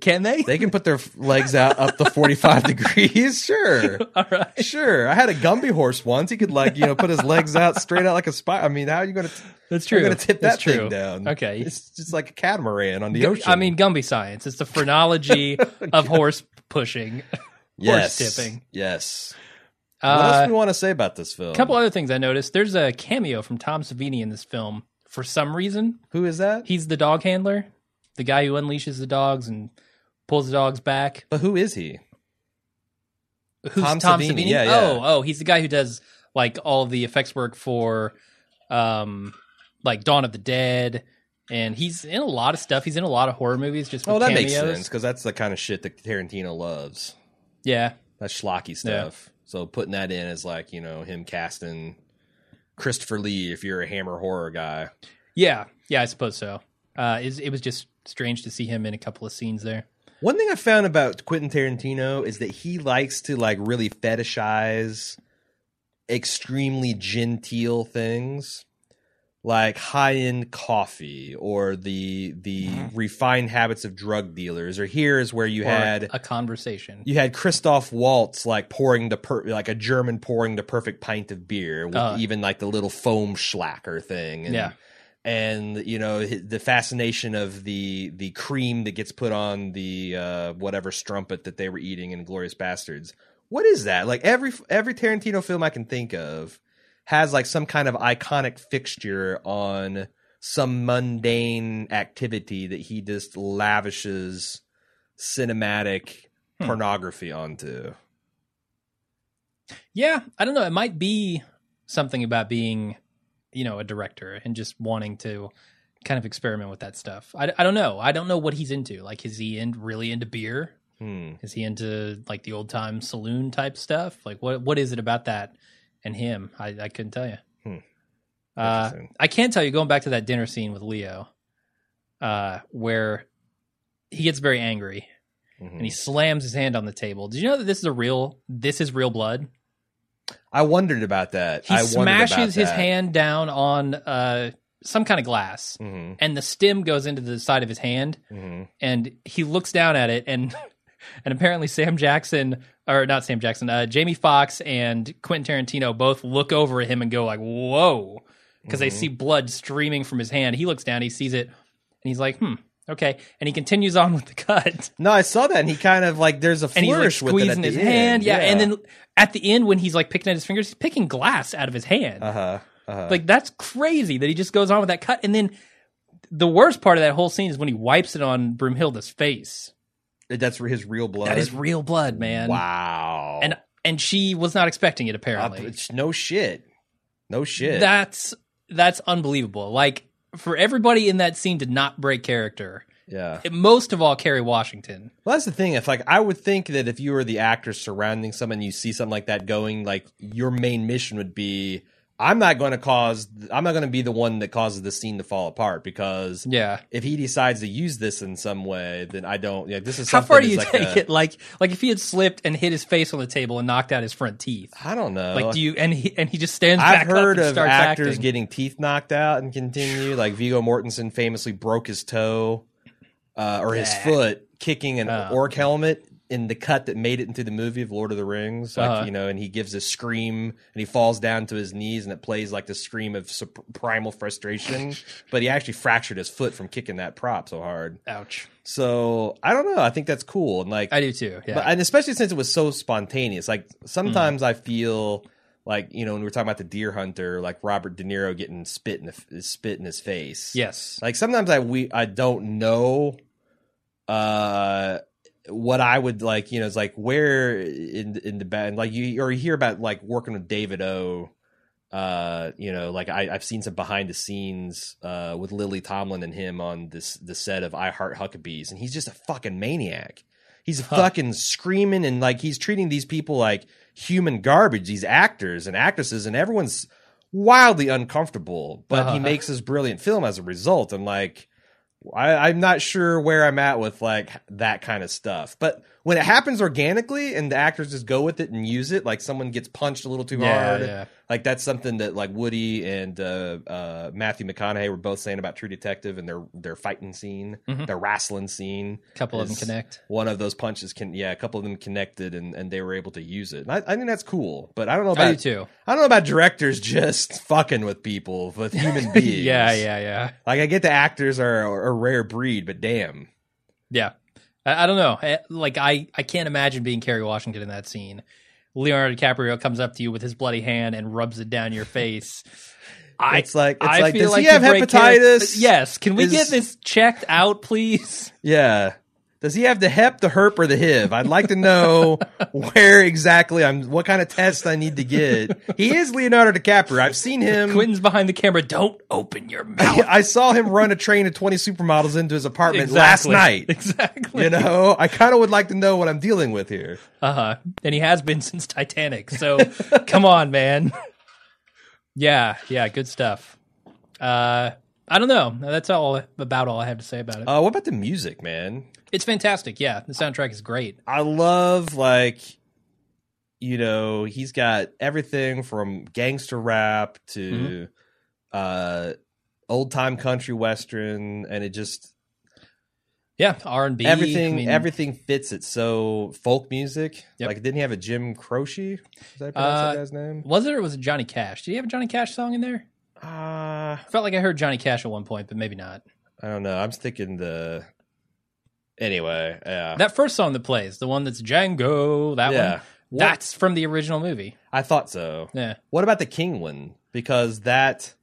Can they? they can put their legs out up to 45 degrees. Sure, All right. sure. I had a Gumby horse once. He could like you know put his legs out straight out like a spy. I mean, how are you going to? That's You're true. going to tip That's that true. thing down. Okay. it's just like a catamaran on the Gu- ocean. I mean, Gumby science. It's the phrenology of horse pushing. yes, tipping. Yes. what else Uh, do we want to say about this film? a couple other things I noticed. There's a cameo from Tom Savini in this film for some reason. Who is that? He's the dog handler, the guy who unleashes the dogs and pulls the dogs back. But who is he? Who's Tom Tom, Savini, Savini? yeah, yeah. Oh, oh, he's the guy who does like all the effects work for, um, like Dawn of the Dead, and he's in a lot of stuff. He's in a lot of horror movies. Just Oh, that cameos. makes sense because that's the kind of shit that Tarantino loves. Yeah, That schlocky stuff. So putting that in is like you know him casting Christopher Lee if you're a Hammer horror guy. yeah, yeah. I suppose so. Uh, it, it was just strange to see him in a couple of scenes there. One thing I found about Quentin Tarantino is that he likes to like really fetishize extremely genteel things like high-end coffee or the the refined habits of drug dealers or here is where you Mm-hmm. Or had a conversation. you had Christoph Waltz like pouring the per- like a German pouring the perfect pint of beer with Uh. even like the little foam schlacker thing. And, Yeah. And you know the fascination of the the cream that gets put on the uh, whatever strumpet that they were eating in Glorious Bastards. What is that? Like every every Tarantino film I can think of has like some kind of iconic fixture on some mundane activity that he just lavishes cinematic Hmm. pornography onto. Yeah, I don't know. It might be something about being, you know, a director and just wanting to kind of experiment with that stuff. I, I don't know. I don't know what he's into. Like, is he in, really into beer? Hmm. Is he into like the old time saloon type stuff? Like, what what is it about that and him? I, I couldn't tell you. Hmm. Uh, I can tell you, going back to that dinner scene with Leo, uh, where he gets very angry Mhm. and he slams his hand on the table. Did you know that this is a real? This is real blood. I wondered about that. He I smashes his that. hand down on uh, some kind of glass, Mhm. and the stem goes into the side of his hand, Mhm. and he looks down at it, and and apparently Sam Jackson or not Sam Jackson, uh, Jamie Foxx and Quentin Tarantino both look over at him and go like, "Whoa," because they Mhm. see blood streaming from his hand. He looks down, he sees it, and he's like, "Hmm." Okay, and he continues on with the cut, No, I saw that, and he kind of like there's a and he's like flourish with it at squeezing his end. hand, yeah. And then at the end, when he's like picking at his fingers, he's picking glass out of his hand. uh huh, uh-huh. Like that's crazy that he just goes on with that cut, and then the worst part of that whole scene is when he wipes it on Broomhilda's face. that's his real blood. That is real blood, man. Wow, And and she was not expecting it. Uh, Apparently, it's no shit, no shit. that's that's unbelievable. Like for everybody in that scene to not break character, yeah. it- most of all Kerry Washington. Well, that's the thing. If like I would think that if you were the actor surrounding someone, you see something like that going, like your main mission would be, I'm not going to cause, I'm not going to be the one that causes the scene to fall apart because Yeah. if he decides to use this in some way, then I don't. Yeah, this is How far do you like take a- it? Like like if he had slipped and hit his face on the table and knocked out his front teeth. I don't know. Like do you and he and he just stands back I've heard of starts actors acting. getting teeth knocked out and continue. Like Viggo Mortensen famously broke his toe uh, or his Yeah. foot kicking an Oh. orc helmet in the cut that made it into the movie of Lord of the Rings, like Uh-huh. you know, and he gives a scream and he falls down to his knees and it plays like the scream of primal frustration. but he actually fractured his foot from kicking that prop so hard. Ouch. So I don't know. I think that's cool and like I do too. Yeah. but, and especially since it was so spontaneous. Like sometimes I feel like you know when we were talking about the deer hunter, like Robert De Niro getting spit in the spit in his face. yes. Like sometimes I we I don't know uh what I would like, you know, it's like where in in the band like you or you hear about like working with David O uh you know like I, I've seen some behind the scenes uh with Lily Tomlin and him on this the set of I Heart Huckabees and he's just a fucking maniac. He's fucking screaming and like he's treating these people like human garbage, these actors and actresses, and everyone's wildly uncomfortable. But he Uh-huh. makes this brilliant film as a result. And like I, I'm not sure where I'm at with like that kind of stuff. But when it happens organically and the actors just go with it and use it, like someone gets punched a little too Yeah, hard, yeah. like that's something that like Woody and uh, uh, Matthew McConaughey were both saying about True Detective and their their fighting scene, Mhm. their wrestling scene. A couple of them connect. One of those punches can, yeah, a couple of them connected and, and they were able to use it. And I, I think that's cool, but I don't know I do too. I don't know about directors just fucking with people, with human beings. yeah, yeah, yeah. Like I get the actors are a rare breed, but damn. Yeah. I, I don't know. I- Like I, I can't imagine being Kerry Washington in that scene. Leonardo DiCaprio comes up to you with his bloody hand and rubs it down your face. I, it's like it's I like feel does like he have the great character- hepatitis? Yes. Can we Is- get this checked out, please? Yeah. Does he have the hep, the herp, or the HIV? I'd like to know where exactly I'm. What kind of test I need to get? He is Leonardo DiCaprio. I've seen him. Quentin's behind the camera. Don't open your mouth. I saw him run a train of 20 supermodels into his apartment last night. Exactly. You know, I kind of would like to know what I'm dealing with here. Uh huh. And he has been since Titanic. So come on, man. Yeah, yeah, good stuff. Uh, I don't know. That's all about all I have to say about it. Uh, what about the music, man? It's fantastic. Yeah, the soundtrack is great. I love like you know he's got everything from gangster rap to uh old time country western and it just Yeah, R and B. everything everything fits it so folk music Yep. like didn't he have a jim croce is that Uh, that guy's name Was it or was it Johnny Cash? Did he have a Johnny Cash song in there? uh I felt like I heard Johnny Cash at one point, but maybe not. i don't know i'm thinking the anyway yeah That first song that plays, the one that's Django, that yeah one, that's from the original movie. i thought so Yeah, what about the king one because that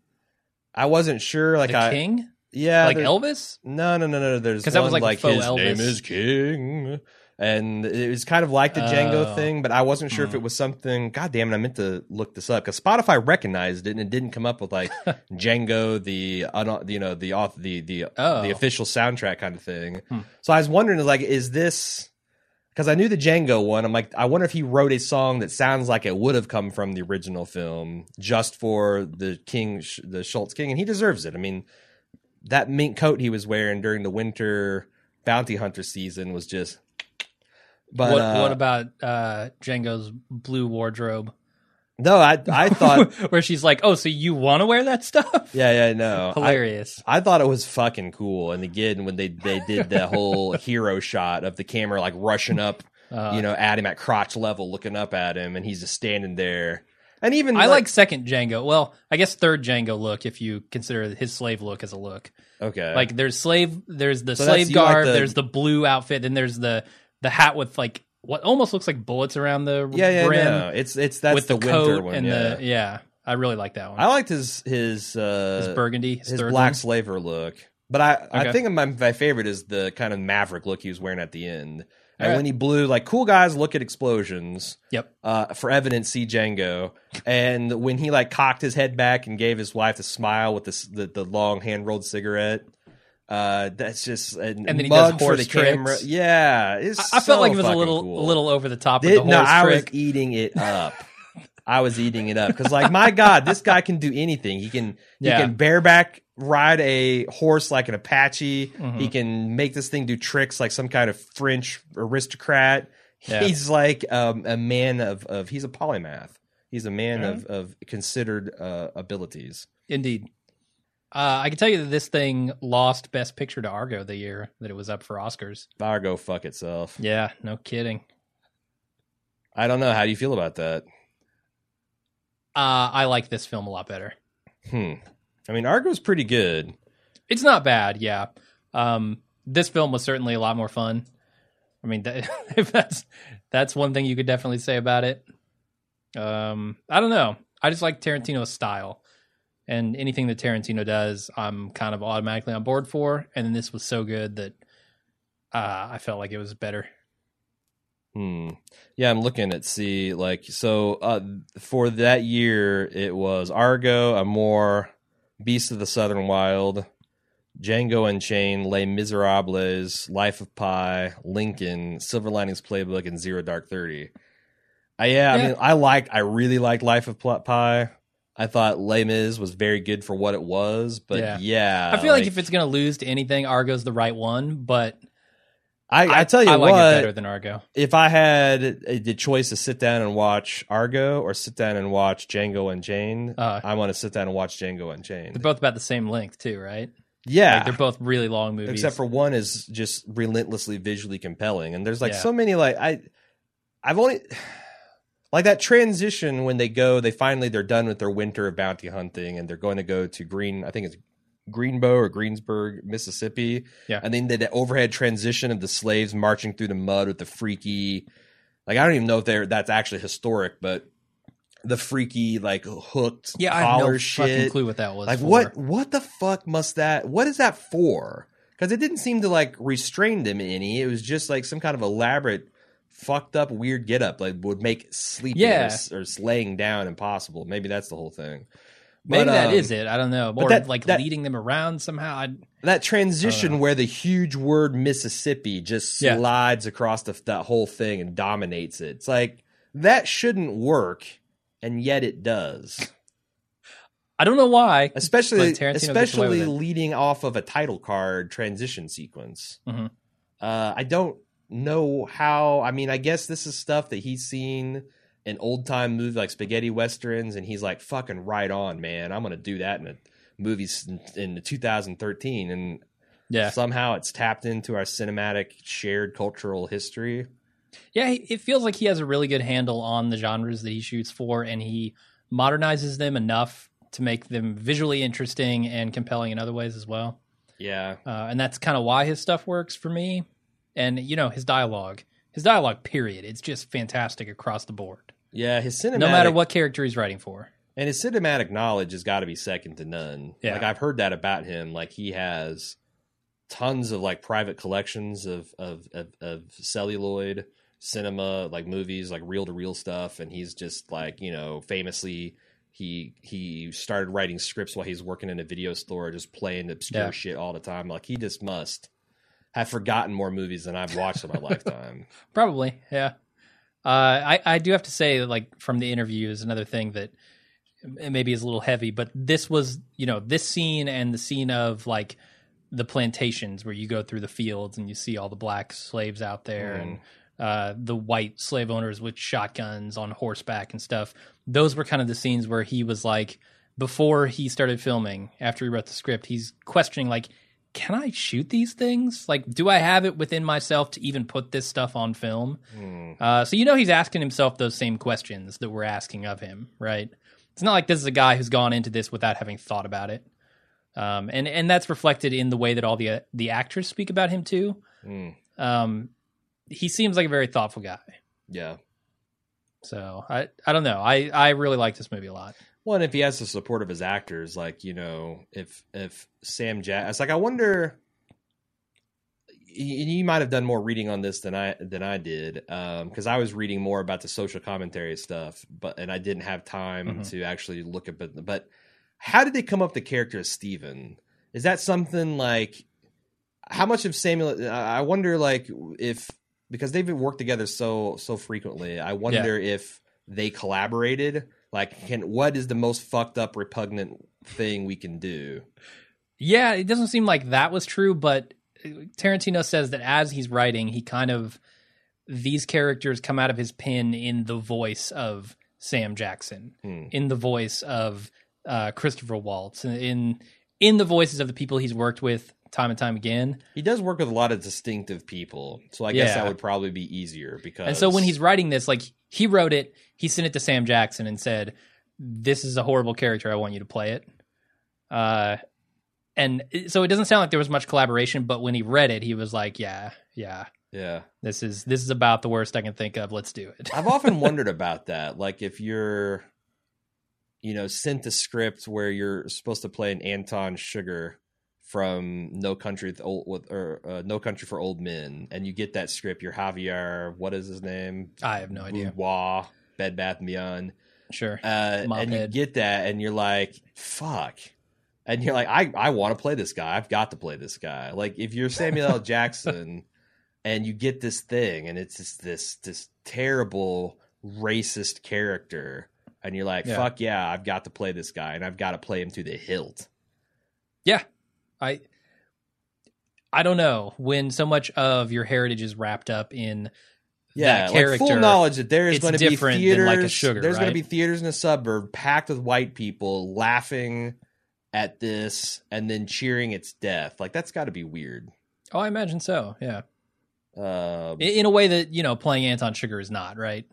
i wasn't sure like the i King, yeah like Elvis. No, no, no, no. There's because that was like faux his Elvis. name is King, and it was kind of like the Django Oh. thing, but I wasn't sure if Hmm. it was something. God damn it! I meant to look this up because Spotify recognized it and it didn't come up with like Django, the un- you know the auth- the the Oh. the official soundtrack kind of thing. Hmm. So I was wondering, like, is this? Because I knew the Django one. I'm like, I wonder if he wrote a song that sounds like it would have come from the original film just for the King, the Schultz King, and he deserves it. I mean, that mink coat he was wearing during the winter bounty hunter season was just. But what, uh, what about uh, Django's blue wardrobe, no? I I thought where she's like, "Oh, so you want to wear that stuff?" yeah yeah no Hilarious. I thought it was fucking cool, and again when they they did the whole hero shot of the camera like rushing up Uh, you know, at him at crotch level, looking up at him, and he's just standing there. And even I like second Django. Well, I guess third Django look if you consider his slave look as a look. okay, Like there's slave, there's the So slave you like garb, the- there's the blue outfit, then there's the the hat with like what almost looks like bullets around the yeah, yeah, brim no, it's it's that's with the, the, winter one. and yeah, the yeah. I really like that one. I liked his his uh, his burgundy, his, his black one. slaver look. But I, I think my, my favorite is the kind of maverick look he was wearing at the end. And Alright. when he blew, like, cool guys look at explosions. Yep. Uh, for evidence, see Django. And when he, like, cocked his head back and gave his wife a smile with this, the, the long hand rolled cigarette. Uh, that's just and, And then he does mug for horse the camera. tricks. Yeah, I, I felt so like it was a little cool. a little over the top the no, I trick. was eating it up. I was eating it up because, like, my God, this guy can do anything. He can he Yeah. can bareback ride a horse like an Apache. Mhm. He can make this thing do tricks like some kind of French aristocrat. Yeah. He's like um, a man of, of he's a polymath. He's a man Alright. of, of considered uh, abilities. Indeed. Uh, I can tell you that this thing lost Best Picture to Argo the year that it was up for Oscars. Argo fuck itself. Yeah, no kidding. I don't know. How do you feel about that? Uh, I like this film a lot better. Hmm. I mean, Argo's pretty good. It's not bad, yeah. Um, this film was certainly a lot more fun. I mean, that, if that's that's one thing you could definitely say about it. Um, I don't know. I just like Tarantino's style, and anything that Tarantino does, I'm kind of automatically on board for. And then this was so good that uh, I felt like it was better. Hmm. Yeah, I'm looking at see like so uh for that year it was Argo, Amour, Beast of the Southern Wild, Django Unchained, Les Miserables, Life of Pi, Lincoln, Silver Linings Playbook, and Zero Dark Thirty. Uh, yeah, I mean, I liked, I really liked Life of Pi. I thought Les Mis was very good for what it was, but Yeah. yeah, I feel like, if it's gonna lose to anything, Argo's the right one. But I, I tell you I like what, it better than Argo. if I had the choice to sit down and watch Argo or sit down and watch Django Unchained, Uh, I want to sit down and watch Django Unchained. they're both about the same length too, right? yeah, Like, they're both really long movies. except for one is just relentlessly visually compelling, and there's like Yeah. so many like I, I've only like that transition when they go, they finally they're done with their winter of bounty hunting, and they're going to go to Green, I think it's Greenbow or Greensburg, Mississippi. Yeah. and then the, the overhead transition of the slaves marching through the mud with the freaky, like I don't even know if they're that's actually historic, but the freaky like hooked yeah, I have no shit. fucking clue what that was. Like for. what? What the fuck must that? What is that for? Because it didn't seem to like restrain them any. It was just like some kind of elaborate, fucked up, weird get up. Like would make sleeping Yeah. or, or laying down impossible. Maybe that's the whole thing. Maybe But, that um, is it. I don't know. but Or that- like that- leading them around somehow. I, That transition Uh. where the huge word Mississippi just Yeah. slides across the, that whole thing and dominates it. It's like that shouldn't work, and yet it does. I don't know why. especially But Tarantino gets away especially leading off of a title card transition sequence. Mhm. Uh, I don't know how. I mean, I guess this is stuff that he's seen in old time movies like spaghetti westerns, and he's like, "Fucking right on, man! I'm gonna do that in a movies in, in 2013." And Yeah, somehow it's tapped into our cinematic shared cultural history. yeah. It feels like he has a really good handle on the genres that he shoots for, and he modernizes them enough to make them visually interesting and compelling in other ways as well. Yeah, uh, and that's kind of why his stuff works for me. And you know his dialogue, his dialogue. Period. It's just fantastic across the board, yeah. His cinematic, no matter what character he's writing for. And his cinematic knowledge has got to be second to none. Yeah. Like I've heard that about him. Like he has tons of like private collections of of of, of celluloid cinema, like movies, like reel to reel stuff. And he's just like you know, famously he he started writing scripts while he's working in a video store, just playing obscure Yeah. shit all the time. Like he just must have forgotten more movies than I've watched in my lifetime. Probably, yeah. Uh, I I do have to say, like from the interview, is another thing that maybe is a little heavy, but this was you know this scene and the scene of like the plantations where you go through the fields and you see all the black slaves out there Mm. and uh, the white slave owners with shotguns on horseback and stuff. Those were kind of the scenes where he was like, before he started filming, after he wrote the script, he's questioning like, can I shoot these things? Like, do I have it within myself to even put this stuff on film? Hmm. Uh, so you know he's asking himself those same questions that we're asking of him, right? It's not like this is a guy who's gone into this without having thought about it, um, and and that's reflected in the way that all the the actors speak about him too. Mm. Um, he seems like a very thoughtful guy. Yeah. So I I don't know. I I really like this movie a lot. Well, and if he has the support of his actors, like you know, if if Sam it's like I wonder. He might have done more reading on this than I than I did, because I was reading more about the social commentary stuff, but and I didn't have time Mhm. to actually look at. But but how did they come up with the character of Steven? Is that something like how much of Samuel? I I wonder, like if because they've worked together so so frequently. I wonder if they collaborated. Like, can what is the most fucked up, repugnant thing we can do? Yeah, it doesn't seem like that was true, but Tarantino says that as he's writing, he kind of these characters come out of his pen in the voice of Sam Jackson, Hmm. in the voice of uh, Christopher Waltz, in in the voices of the people he's worked with time and time again. He does work with a lot of distinctive people, so I guess Yeah. that would probably be easier because. And so when he's writing this, like he wrote it, he sent it to Sam Jackson and said, "This is a horrible character. I want you to play it." Uh, and it- so it doesn't sound like there was much collaboration, but when he read it, he was like, "Yeah, yeah, yeah, this is this is about the worst I can think of. Let's do it." I've often wondered about that. Like if you're, you know, sent a script where you're supposed to play an Anton Chigurh from No Country with Old, with, or uh, No Country for Old Men, and you get that script, you're Javier. What is his name? I have no idea. Boudoir, Bed Bath and Beyond. Sure. uh, and you get that, and you're like, "Fuck," and you're like, "I I want to play this guy. I've got to play this guy." Like if you're Samuel L. Jackson, and you get this thing, and it's just this this terrible racist character, and you're like, Yeah. "Fuck yeah, I've got to play this guy, and I've got to play him to the hilt." Yeah. I I don't know when so much of your heritage is wrapped up in Yeah, that like full knowledge that there is going to be theaters. like, a sugar, there's going to be theaters in a suburb packed with white people laughing at this and then cheering its death. Like that's got to be weird. Oh, I imagine so. Yeah. Um, In, in a way that, you know, playing Anton Chigurh is not, right?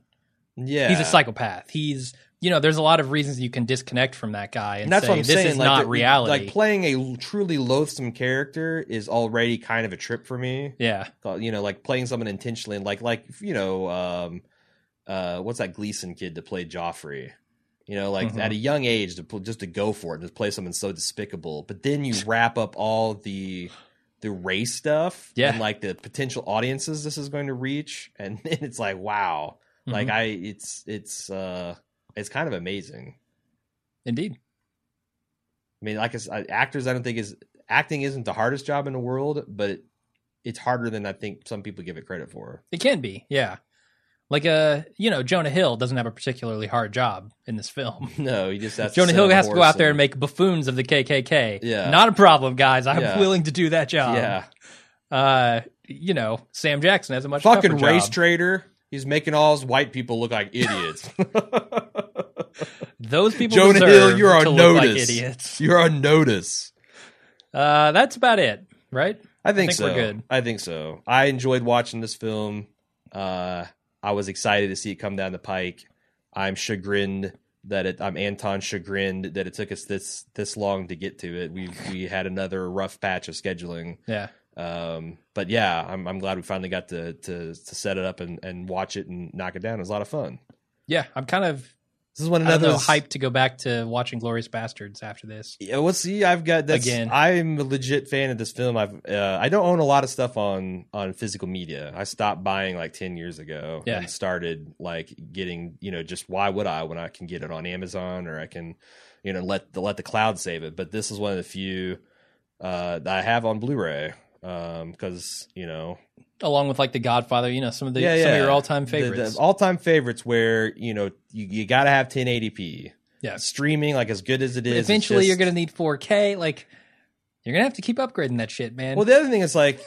yeah, He's a psychopath. He's, you know, there's a lot of reasons you can disconnect from that guy and, and that's say, what I'm this saying. is like, not the- reality. Like playing a truly loathsome character is already kind of a trip for me. yeah. You know, like playing someone intentionally, and like like you know, um, uh, what's that Gleeson kid that played Joffrey? You know, like Mhm. at a young age to just to go for it and just play someone so despicable. But then you wrap up all the the race stuff Yeah. and like the potential audiences this is going to reach, and then it's like wow, like Mhm. I it's it's uh it's kind of amazing. Indeed. I mean, like I s- I- actors, I don't think is acting isn't the hardest job in the world, but it, it's harder than I think some people give it credit for. It can be. Yeah. Like, uh, you know, Jonah Hill doesn't have a particularly hard job in this film. No, he just has to Jonah Hill has to go out there and make buffoons of the KKK. Yeah. Not a problem, guys. I'm Yeah. willing to do that job. yeah, Uh, you know, Sam Jackson has a much fucking race job. trader. He's making all his white people look like idiots. Those people Jonah deserve Hill, you're on to look like notice. idiots. You're on notice. Uh, that's about it, right? I think, think so. we're good. I think so. I enjoyed watching this film. Uh, I was excited to see it come down the pike. I'm chagrined that it. I'm Anton chagrined that it took us this this long to get to it. We we had another rough patch of scheduling. Yeah. Um, but yeah, I'm I'm glad we finally got to to to set it up and and watch it and knock it down. It was a lot of fun. Yeah, I'm kind of This is one another hyped to go back to watching Glorious Bastards after this. Yeah, well, see, I've got that's, Again. I'm a legit fan of this film. I've uh, I don't own a lot of stuff on on physical media. I stopped buying like ten years ago Yeah. and started like getting you know just why would I when I can get it on Amazon or I can you know let the let the cloud save it. But this is one of the few uh, that I have on Blu-ray Um, because you know Along with like The Godfather, you know, some of the yeah, some yeah. of your all time favorites. the all-time favorites where you know you, you got to have 1080p. Yeah. streaming like as good as it is. Eventually, you're going to need 4K. Like, you're to have to keep upgrading that shit, man. Well, the other thing is like,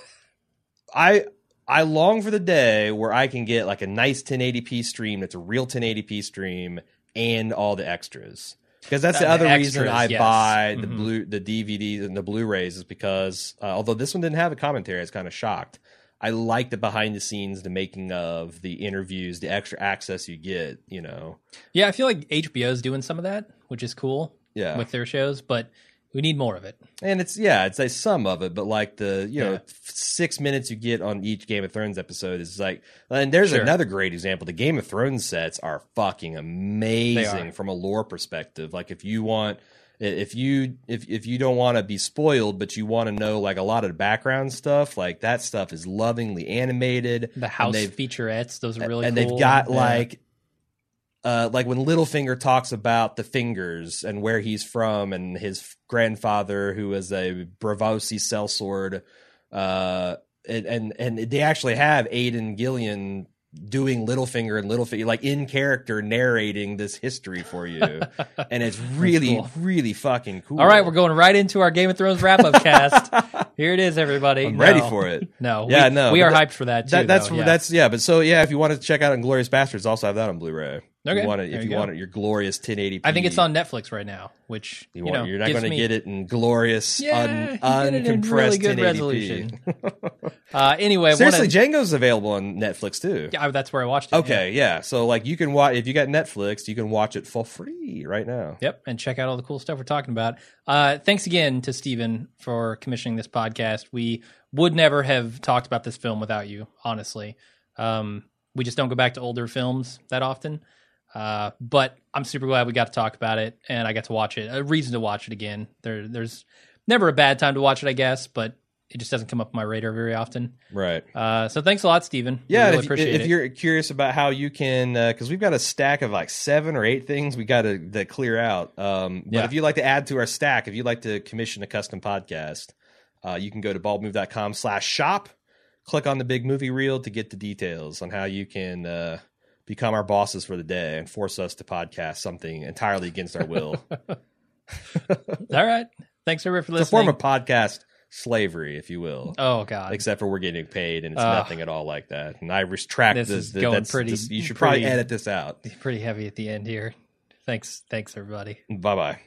I I long for the day where I can get like a nice 1080p stream that's a real 1080p stream and all the extras. Because that's Uh, the the other extras, reason I yes. buy the Mhm. blue the DVDs and the Blu-rays is because uh, although this one didn't have a commentary, I was kind of shocked. I like the behind the scenes, the making of, the interviews, the extra access you get. You know, yeah, I feel like HBO's doing some of that, which is cool yeah. with their shows, but we need more of it. And it's yeah, it's like some of it, but like the you know Yeah. six minutes you get on each Game of Thrones episode is like. And there's Sure. another great example. The Game of Thrones sets are fucking amazing are. from a lore perspective. Like if you want, if you if if you don't want to be spoiled, but you want to know like a lot of the background stuff, like that stuff is lovingly animated. The house featurettes, those are really and cool. they've got Yeah. like uh like when Littlefinger talks about the fingers and where he's from and his grandfather who was a Braavosi sellsword uh and, and and they actually have Aidan Gillen doing Littlefinger and Littlefinger like in character narrating this history for you and it's really cool. really fucking cool All right, we're going right into our Game of Thrones wrap up cast. Here it is, everybody. I'm ready for it No, Yeah, we, no, we are that- hyped for that too. that, that's though, yeah. that's yeah but so yeah if you want to check out Inglourious Basterds also have that on Blu-ray Okay, you want it, if you you want it, your glorious 1080p. I think it's on Netflix right now, which you, You know you're not going to get it in glorious, Yeah, un, you get it in uncompressed really good 1080p. resolution. Uh, anyway, Seriously, of, Django's available on Netflix too. yeah, that's where I watched it. Okay, yeah. So like you can watch if you got Netflix, you can watch it for free right now. Yep, and check out all the cool stuff we're talking about. Uh, thanks again to Steven for commissioning this podcast. We would never have talked about this film without you, honestly. Um, we just don't go back to older films that often. Uh, but I'm super glad we got to talk about it and I got to watch it. A reason to watch it again. There, there's never a bad time to watch it, I guess, but it just doesn't come up on my radar very often. Right. Uh, so thanks a lot, Steven. Yeah, really if, appreciate if it. you're curious about how you can, because we've got a stack of like seven or eight things we got to clear out. Um, but Yeah. if you'd like to add to our stack, if you'd like to commission a custom podcast, uh, you can go to baldmove.com slash shop, click on the big movie reel to get the details on how you can uh, become our bosses for the day and force us to podcast something entirely against our will. All right. Thanks everybody for it's a form listening. of podcast slavery, if you will. oh God. Except for we're getting paid, and it's Ugh. nothing at all like that. And I retract This the- is the- going that's- pretty- this- you should pretty- probably edit this out. pretty heavy at the end here. Thanks, thanks everybody. Bye bye.